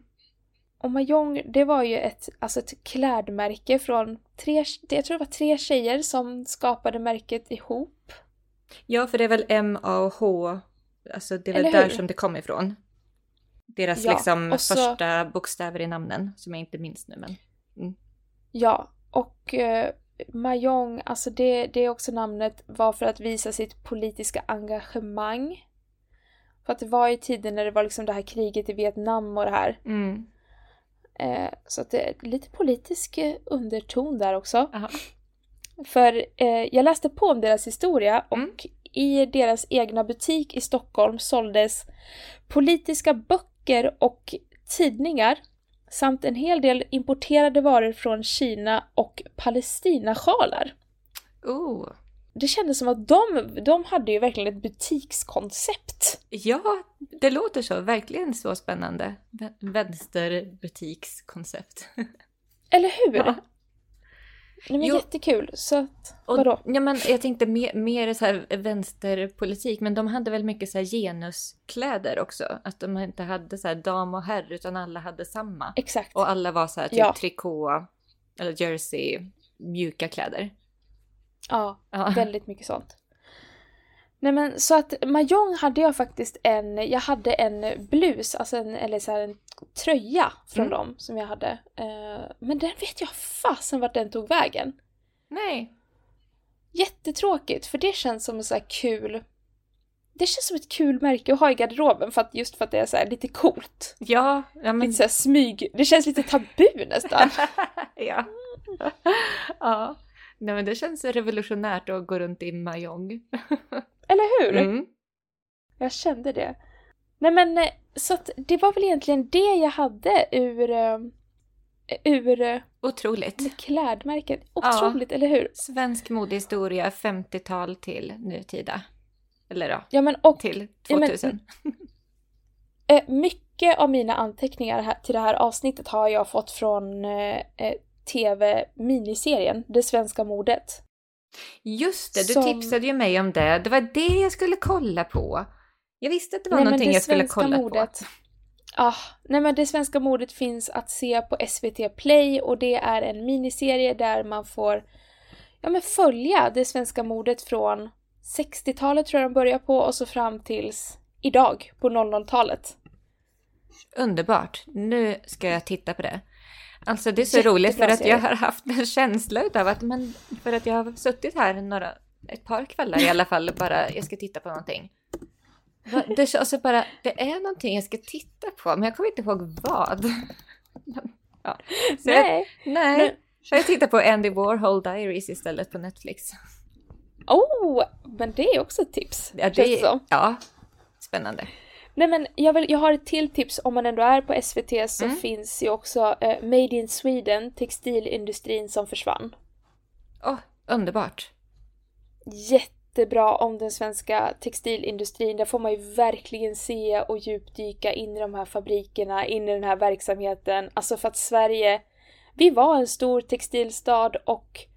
A: Och Mahjong, det var ju ett, alltså ett klädmärke från tre, jag tror det var tre tjejer som skapade märket ihop.
B: Ja, för det är väl M, A och H. Alltså det är väl där som det kom ifrån. Deras
A: Ja,
B: liksom
A: så-
B: första bokstäver i namnen, som jag inte minns nu men.
A: Ja, och eh, Mahjong, alltså det, det är också namnet, var för att visa sitt politiska engagemang. För att det var ju tiden när det var liksom det här kriget i Vietnam och det här.
B: Mm.
A: Eh, så att det är lite politisk eh, underton där också.
B: Aha.
A: För eh, jag läste på om deras historia och
B: Mm.
A: i deras egna butik i Stockholm såldes politiska böcker och tidningar samt en hel del importerade varor från Kina och Palestinasjalar.
B: Oh.
A: Det kändes som att de, de hade ju verkligen ett butikskoncept.
B: Ja, det låter så. Verkligen så spännande. Vä- Vänsterbutikskoncept.
A: Eller hur?
B: Ja.
A: Nej, men
B: Jo.
A: jättekul. Så att,
B: Och,
A: vadå?
B: Ja, men jag tänkte mer, mer så här vänsterpolitik, men de hade väl mycket så här genuskläder också? Att de inte hade så här dam och herr, utan alla hade samma.
A: Exakt.
B: Och alla var så här typ
A: Ja.
B: trikå eller jersey, mjuka kläder.
A: Ja,
B: Ja.
A: väldigt mycket sånt. Nej men så att Mahjong hade jag faktiskt en, jag hade en blus, alltså en, eller så här en tröja från
B: Mm.
A: dem som jag hade. Eh, men den vet jag fasen vart den tog vägen.
B: Nej.
A: Jättetråkigt, för det känns som en så kul... Det känns som ett kul märke att ha i garderoben för att, just för att det är så lite coolt.
B: Ja, ja men...
A: Lite så smyg... Det känns lite tabu nästan.
B: ja. ja. Nej men det känns revolutionärt att gå runt i Mahjong.
A: Eller hur?
B: Mm.
A: Jag kände det. Nej men, eh, så att det var väl egentligen det jag hade ur, eh, ur eh,
B: Otroligt.
A: klädmärken.
B: Ja.
A: Otroligt, eller hur?
B: Svensk modehistoria 50-tal till nutida. Eller ja,
A: Ja men och
B: till
A: Ja, men-
B: 2000.
A: eh, mycket av mina anteckningar här, till det här avsnittet har jag fått från eh, eh, TV-miniserien Det svenska modet.
B: Just det, du
A: som-
B: tipsade ju mig om det. Det var det jag skulle kolla på. Jag visste att det var
A: Nej,
B: någonting
A: det
B: jag skulle kolla
A: modet. Ah, nej men det svenska modet finns att se på SVT Play och det är en miniserie där man får ja, men följa det svenska modet från 60-talet tror jag de börjar på och så fram tills idag på 00-talet.
B: på. Underbart. Nu ska jag titta på det. Alltså det är så
A: Jättebra
B: roligt för att jag har haft en känsla utav att, men för att jag har suttit här några, ett par kvällar i alla fall bara, jag ska titta på någonting. Det, och så bara, det är någonting jag ska titta på, men jag kommer inte ihåg vad. Ja. Så jag,
A: Nej!
B: nej,
A: Men-
B: så jag tittar på Andy Warhol Diaries istället på Netflix.
A: Oh! Men det är också ett tips.
B: Ja, det,
A: det som.
B: ja spännande.
A: Nej men jag, vill, jag har ett till tips om man ändå är på SVT så
B: Mm.
A: finns ju också eh, Made in Sweden, textilindustrin som försvann.
B: Åh, underbart.
A: Jättebra om den svenska textilindustrin. Där får man ju verkligen se och djupdyka in i de här fabrikerna, in i den här verksamheten. Alltså för att Sverige, vi var en stor textilstad och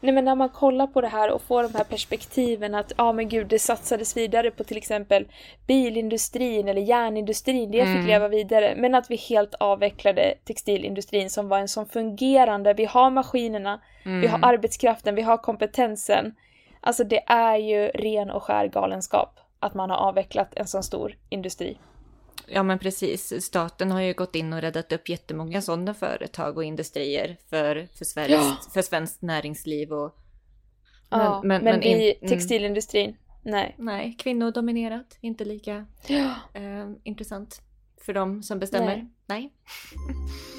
A: Nej men när man kollar på det här och får de här perspektiven att ja ah, men gud det satsades vidare på till exempel bilindustrin eller järnindustrin, det
B: Mm.
A: fick leva vidare. Men att vi helt avvecklade textilindustrin som var en sån fungerande, vi har maskinerna,
B: Mm.
A: vi har arbetskraften, vi har kompetensen. Alltså det är ju ren och skär galenskap att man har avvecklat en sån stor industri.
B: Ja men precis, staten har ju gått in och räddat upp jättemånga sådana företag och industrier för, för, Sveriges,
A: Ja.
B: för svenskt näringsliv och...
A: Ja, men,
B: men
A: vi,
B: in- mm.
A: textilindustrin, nej.
B: Nej, kvinnodominerat, inte lika
A: Ja.
B: eh, intressant för de som bestämmer.
A: Nej.
B: Nej.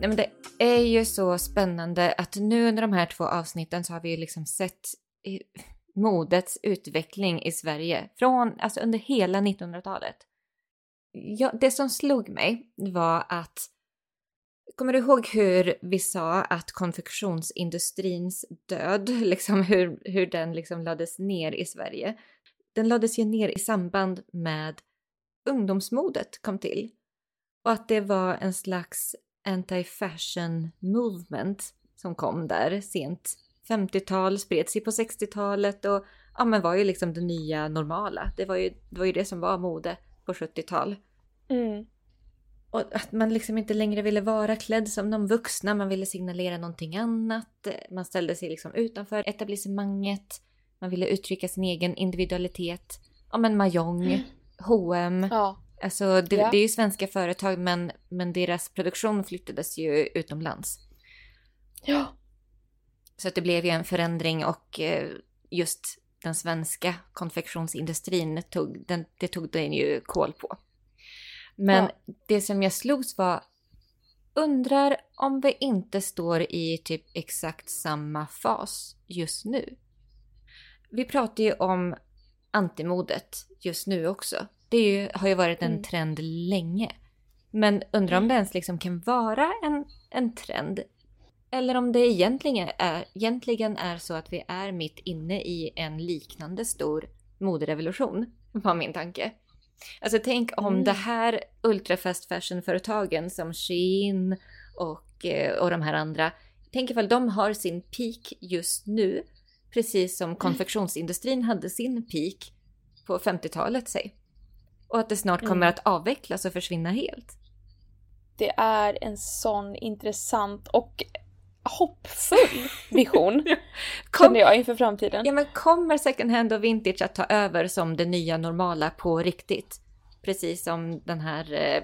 B: Nej men det är ju så spännande att nu under de här två avsnitten så har vi ju liksom sett modets utveckling i Sverige från, alltså under hela 1900-talet. Ja, det som slog mig var att Kommer du ihåg hur vi sa att konfektionsindustrins död, liksom hur, hur den liksom lades ner i Sverige? Den lades ju ner i samband med ungdomsmodet kom till. Och att det var en slags anti-fashion movement som kom där sent 50-tal, spred sig på 60-talet och ja, men var ju liksom det nya normala. Det var ju det, var ju det som var mode på 70-tal.
A: Mm.
B: Och att man liksom inte längre ville vara klädd som de vuxna, man ville signalera någonting annat. Man ställde sig liksom utanför etablissemanget. Man ville uttrycka sin egen individualitet. Ja men Mahjong, mm. H&M.
A: Ja.
B: Alltså det, ja. det, är ju svenska företag men, men deras produktion flyttades ju utomlands.
A: Ja.
B: Så att det blev ju en förändring och eh, just den svenska konfektionsindustrin tog den, det tog den ju koll på. Men ja. det som jag slogs var, undrar om vi inte står i typ exakt samma fas just nu. Vi pratar ju om antimodet just nu också. Det ju, har ju varit en mm. trend länge. Men undrar om mm. det ens liksom kan vara en, en trend. Eller om det egentligen är, egentligen är så att vi är mitt inne i en liknande stor moderevolution, var min tanke. Alltså tänk om mm. det här ultrafast fashion-företagen som Shein och, eh, och de här andra, tänk ifall de har sin peak just nu, precis som konfektionsindustrin hade sin peak på 50-talet, säg. Och att det snart kommer mm. att avvecklas och försvinna helt.
A: Det är en sån intressant och hoppfull vision, ja. Kom, känner jag inför framtiden.
B: Ja men kommer second hand och vintage att ta över som det nya normala på riktigt? Precis som den här eh,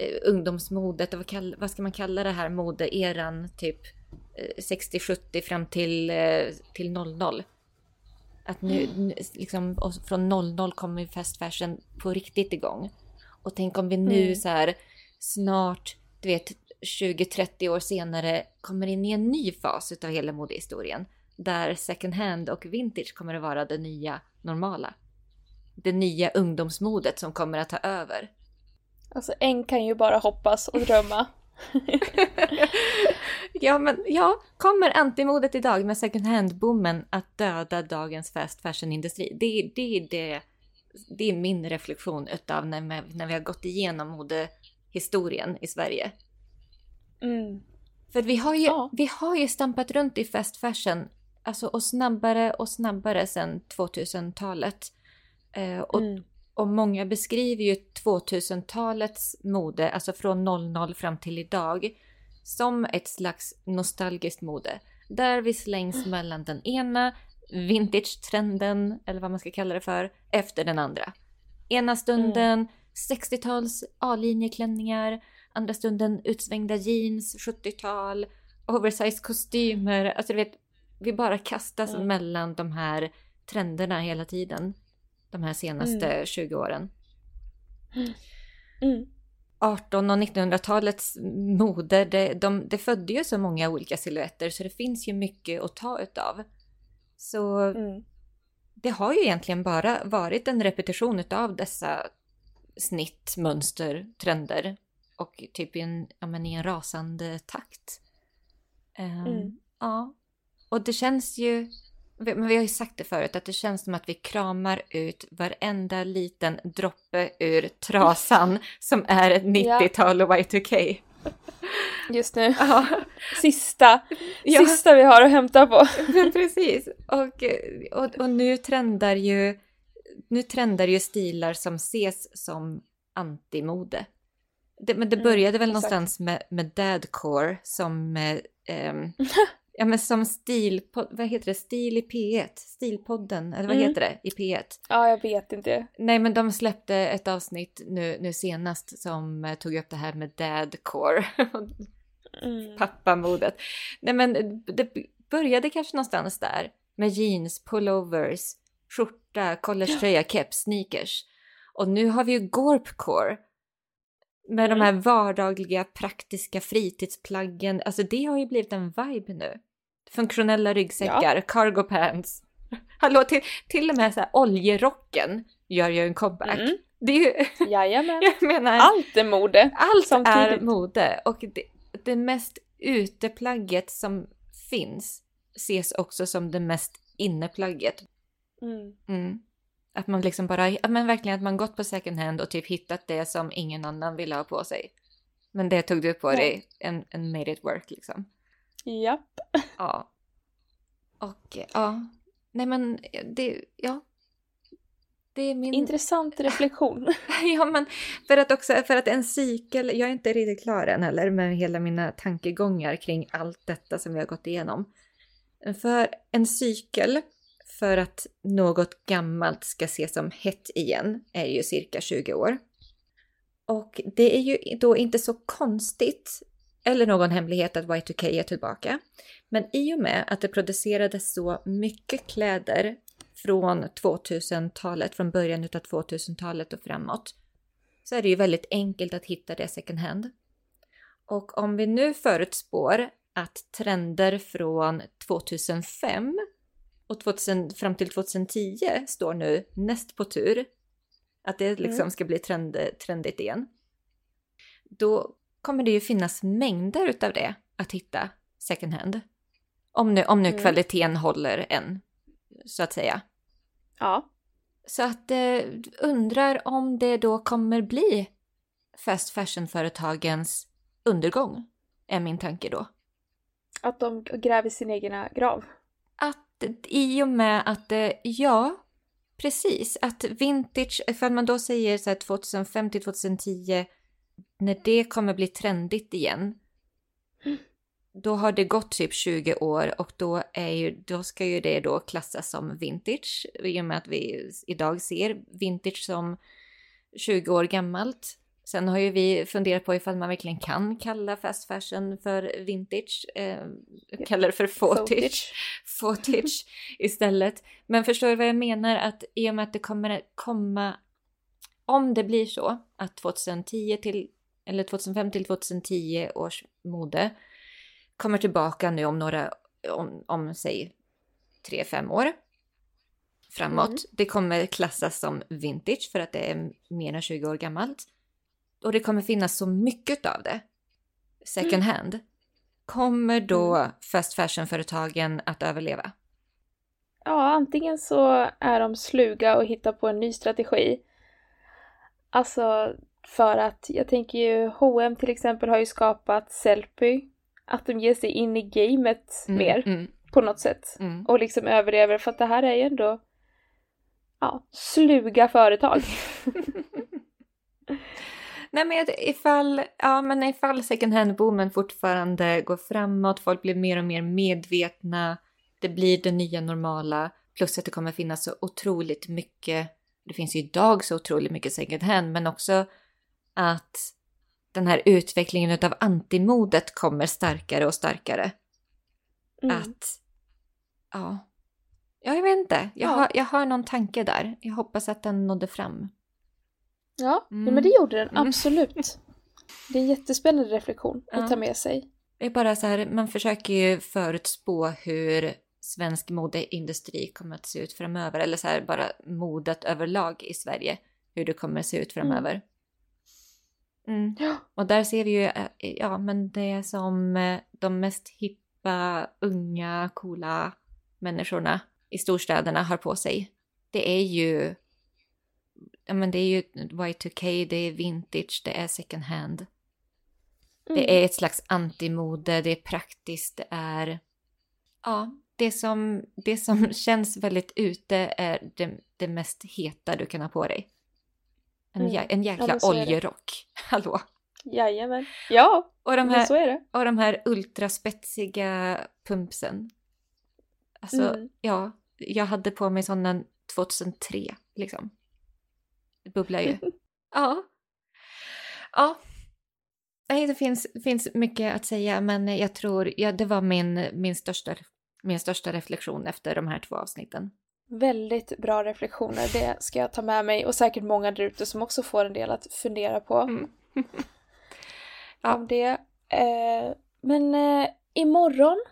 B: eh ungdomsmodet, vad, kall, vad ska man kalla det här modeeran, typ eh, 60-70 fram till, eh, till 00. Att nu, nu liksom, från 00 kommer fast fashion på riktigt igång. Och tänk om vi nu mm. så här snart, du vet, 20-30 år senare kommer in i en ny fas av hela modehistorien. Där second hand och vintage kommer att vara det nya normala. Det nya ungdomsmodet som kommer att ta över.
A: Alltså en kan ju bara hoppas och drömma.
B: ja, men ja, kommer antimodet idag med second hand-boomen att döda dagens fast fashion-industri? Det, det, det, det är min reflektion utav när, när vi har gått igenom modehistorien i Sverige.
A: Mm.
B: För vi har, ju, ja. vi har ju stampat runt i fast fashion alltså, och snabbare och snabbare sedan 2000-talet. Eh, och, mm. Och många beskriver ju 2000-talets mode, alltså från 00 fram till idag, som ett slags nostalgiskt mode. Där vi slängs mellan den ena vintage-trenden, eller vad man ska kalla det för, efter den andra. Ena stunden mm. 60-tals A-linjeklänningar, andra stunden utsvängda jeans, 70-tal, oversized kostymer. Alltså du vet, vi bara kastas mm. mellan de här trenderna hela tiden. De här senaste mm. 20 åren.
A: Mm.
B: 18 och 1900-talets mode, det, de, det födde ju så många olika silhuetter så det finns ju mycket att ta utav. Så
A: mm.
B: det har ju egentligen bara varit en repetition utav dessa snitt, mönster, trender och typ i en, ja, men i en rasande takt. Um. Ja, och det känns ju, men vi har ju sagt det förut, att det känns som att vi kramar ut varenda liten droppe ur trasan som är ett 90-tal och Y2K.
A: Just nu. Ja. Sista, ja. sista vi har att hämta på.
B: Men precis. Och, och, och nu trendar ju nu trendar ju stilar som ses som antimode. Det, men det mm, började mm, väl exakt. någonstans med, med dadcore som, eh, ja, men som stil, vad heter det, stil i P1, stilpodden, eller vad mm. heter det i P1?
A: Ja, jag vet inte.
B: Nej, men de släppte ett avsnitt nu, nu senast som eh, tog upp det här med dadcore. mm. Pappamodet. Nej, men det började kanske någonstans där med jeans, pullovers, skjorta, collegetröja, keps, sneakers. Och nu har vi ju gorpcore med mm. de här vardagliga praktiska fritidsplaggen, alltså det har ju blivit en vibe nu. Funktionella ryggsäckar, ja. cargo pants. Hallå, till, till och med så här oljerocken gör ju en comeback. Mm. Det är ju...
A: Jajamän.
B: Jag menar,
A: allt är mode.
B: Allt samtidigt. är mode. Och det, det mest uteplagget som finns ses också som det mest inneplagget.
A: Mm.
B: Mm. Att man liksom bara, men verkligen att man gått på second hand och typ hittat det som ingen annan ville ha på sig. Men det tog du på dig and, and made it work liksom.
A: Japp.
B: Ja. Och ja, nej men det, ja. Det är min...
A: Intressant reflektion.
B: ja, men för att också, för att en cykel, jag är inte riktigt klar än heller med hela mina tankegångar kring allt detta som vi har gått igenom. För en cykel, för att något gammalt ska ses som hett igen, är ju cirka 20 år. Och det är ju då inte så konstigt eller någon hemlighet att Y2K är tillbaka. Men i och med att det producerades så mycket kläder från 2000-talet, från början av 2000-talet och framåt, så är det ju väldigt enkelt att hitta det second hand. Och om vi nu förutspår att trender från 2005 och 2000, fram till 2010 står nu näst på tur, att det liksom mm. ska bli trend, trendigt igen, då kommer det ju finnas mängder utav det att hitta second hand. Om nu, om nu mm. kvaliteten håller än, så att säga.
A: Ja.
B: Så att eh, undrar om det då kommer bli fast fashion-företagens undergång, är min tanke då.
A: Att de gräver sin egna grav?
B: Att i och med att, eh, ja, precis, att vintage, för man då säger så här 2005 till 2010 när det kommer bli trendigt igen, då har det gått typ 20 år och då, är ju, då ska ju det då klassas som vintage i och med att vi idag ser vintage som 20 år gammalt. Sen har ju vi funderat på ifall man verkligen kan kalla fast fashion för vintage, eh, kallar det för footage, footage istället. Men förstår du vad jag menar? Att i och med att det kommer komma, om det blir så att 2010 till eller 2005 till 2010 års mode kommer tillbaka nu om några, om, om säg 3-5 år framåt. Mm. Det kommer klassas som vintage för att det är mer än 20 år gammalt. Och det kommer finnas så mycket av det, second mm. hand. Kommer då mm. fast fashion-företagen att överleva?
A: Ja, antingen så är de sluga och hittar på en ny strategi. Alltså, för att jag tänker ju H&M till exempel har ju skapat Sellpy. Att de ger sig in i gamet mm, mer mm. på något sätt. Mm. Och liksom överlever för att det här är ju ändå ja, sluga företag.
B: Nej men ifall, ja, men ifall second hand-boomen fortfarande går framåt, folk blir mer och mer medvetna, det blir det nya normala, plus att det kommer finnas så otroligt mycket, det finns ju idag så otroligt mycket second hand, men också att den här utvecklingen av antimodet kommer starkare och starkare. Mm. Att, ja, ja, jag vet inte. Jag, ja. har, jag har någon tanke där. Jag hoppas att den nådde fram.
A: Ja, mm. men det gjorde den mm. absolut. Det är en jättespännande reflektion att ja. ta med sig.
B: Det är bara så här, man försöker ju förutspå hur svensk modeindustri kommer att se ut framöver. Eller så här, bara modet överlag i Sverige. Hur det kommer att se ut framöver. Mm. Och där ser vi ju, eh, ja men det som eh, de mest hippa, unga, coola människorna i storstäderna har på sig. Det är ju, ja men det är ju Y2K, det är vintage, det är second hand. Mm. Det är ett slags antimode, det är praktiskt, det är, ja, det som, det som känns väldigt ute är det, det mest heta du kan ha på dig. En, mm. en jäkla ja, oljerock. Hallå?
A: Jajamän. Ja,
B: och de här,
A: så är det.
B: Och de här ultraspetsiga pumpsen. Alltså, mm. ja, jag hade på mig sådana 2003 liksom. Det bubblar ju. ja. Ja. Nej, det finns, finns mycket att säga, men jag tror, ja, det var min, min, största, min största reflektion efter de här två avsnitten.
A: Väldigt bra reflektioner, det ska jag ta med mig och säkert många där ute som också får en del att fundera på. Mm. ja. Om det. Eh, men eh, imorgon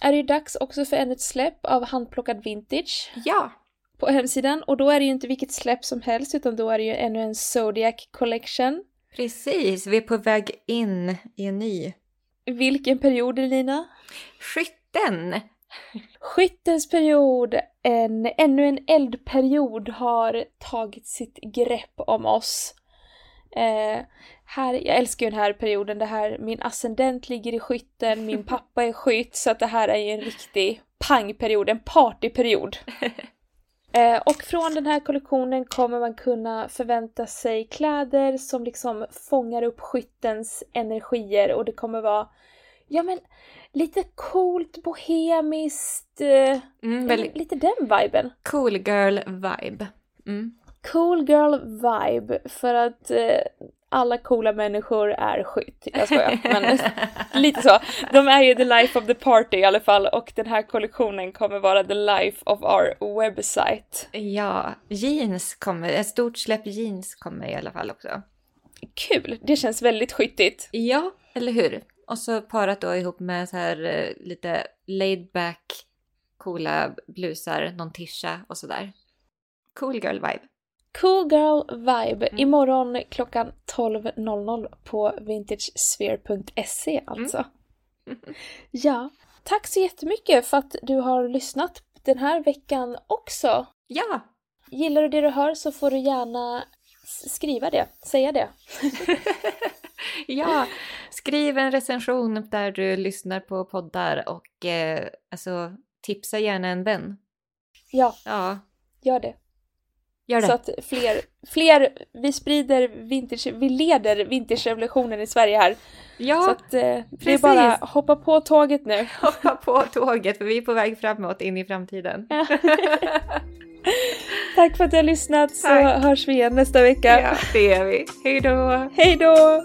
A: är det ju dags också för ännu ett släpp av handplockad vintage.
B: Ja!
A: På hemsidan och då är det ju inte vilket släpp som helst utan då är det ju ännu en Zodiac Collection.
B: Precis, vi är på väg in i en ny.
A: Vilken period Elina?
B: Skytten!
A: Skyttens period, en, ännu en eldperiod har tagit sitt grepp om oss. Eh, här, jag älskar ju den här perioden, det här, min ascendent ligger i skytten, min pappa är skytt, så att det här är ju en riktig pangperiod, en partyperiod. Eh, och från den här kollektionen kommer man kunna förvänta sig kläder som liksom fångar upp skyttens energier och det kommer vara, ja men lite coolt, bohemiskt, eh,
B: Mm, väldigt
A: lite den viben.
B: cool girl vibe. Mm.
A: Cool girl vibe för att eh, alla coola människor är skytt. Jag skojar, men lite så. De är ju the life of the party i alla fall och den här kollektionen kommer vara the life of our website.
B: Ja, jeans kommer, ett stort släpp jeans kommer i alla fall också.
A: Kul! Det känns väldigt skyttigt.
B: Ja, eller hur? Och så parat då ihop med så här eh, lite laid back, coola blusar, någon tisha och sådär. Cool girl vibe.
A: Cool girl vibe.
B: Mm.
A: Imorgon klockan 12.00 på vintagesphere.se alltså. Ja, tack så jättemycket för att du har lyssnat den här veckan också.
B: Ja,
A: Gillar du det du hör så får du gärna skriva det, säga det.
B: ja. Skriv en recension där du lyssnar på poddar och eh, alltså tipsa gärna en vän.
A: Ja,
B: Ja,
A: gör det.
B: gör det.
A: Så att fler, fler, vi sprider vintage, vi leder vintagerevolutionen i Sverige här. Så
B: ja,
A: att eh, det är
B: precis.
A: bara hoppa på tåget nu.
B: hoppa på tåget för vi är på väg framåt in i framtiden.
A: Tack för att du har lyssnat så
B: Tack.
A: hörs vi igen nästa vecka.
B: ja, det är vi. Hej då!
A: Hej då!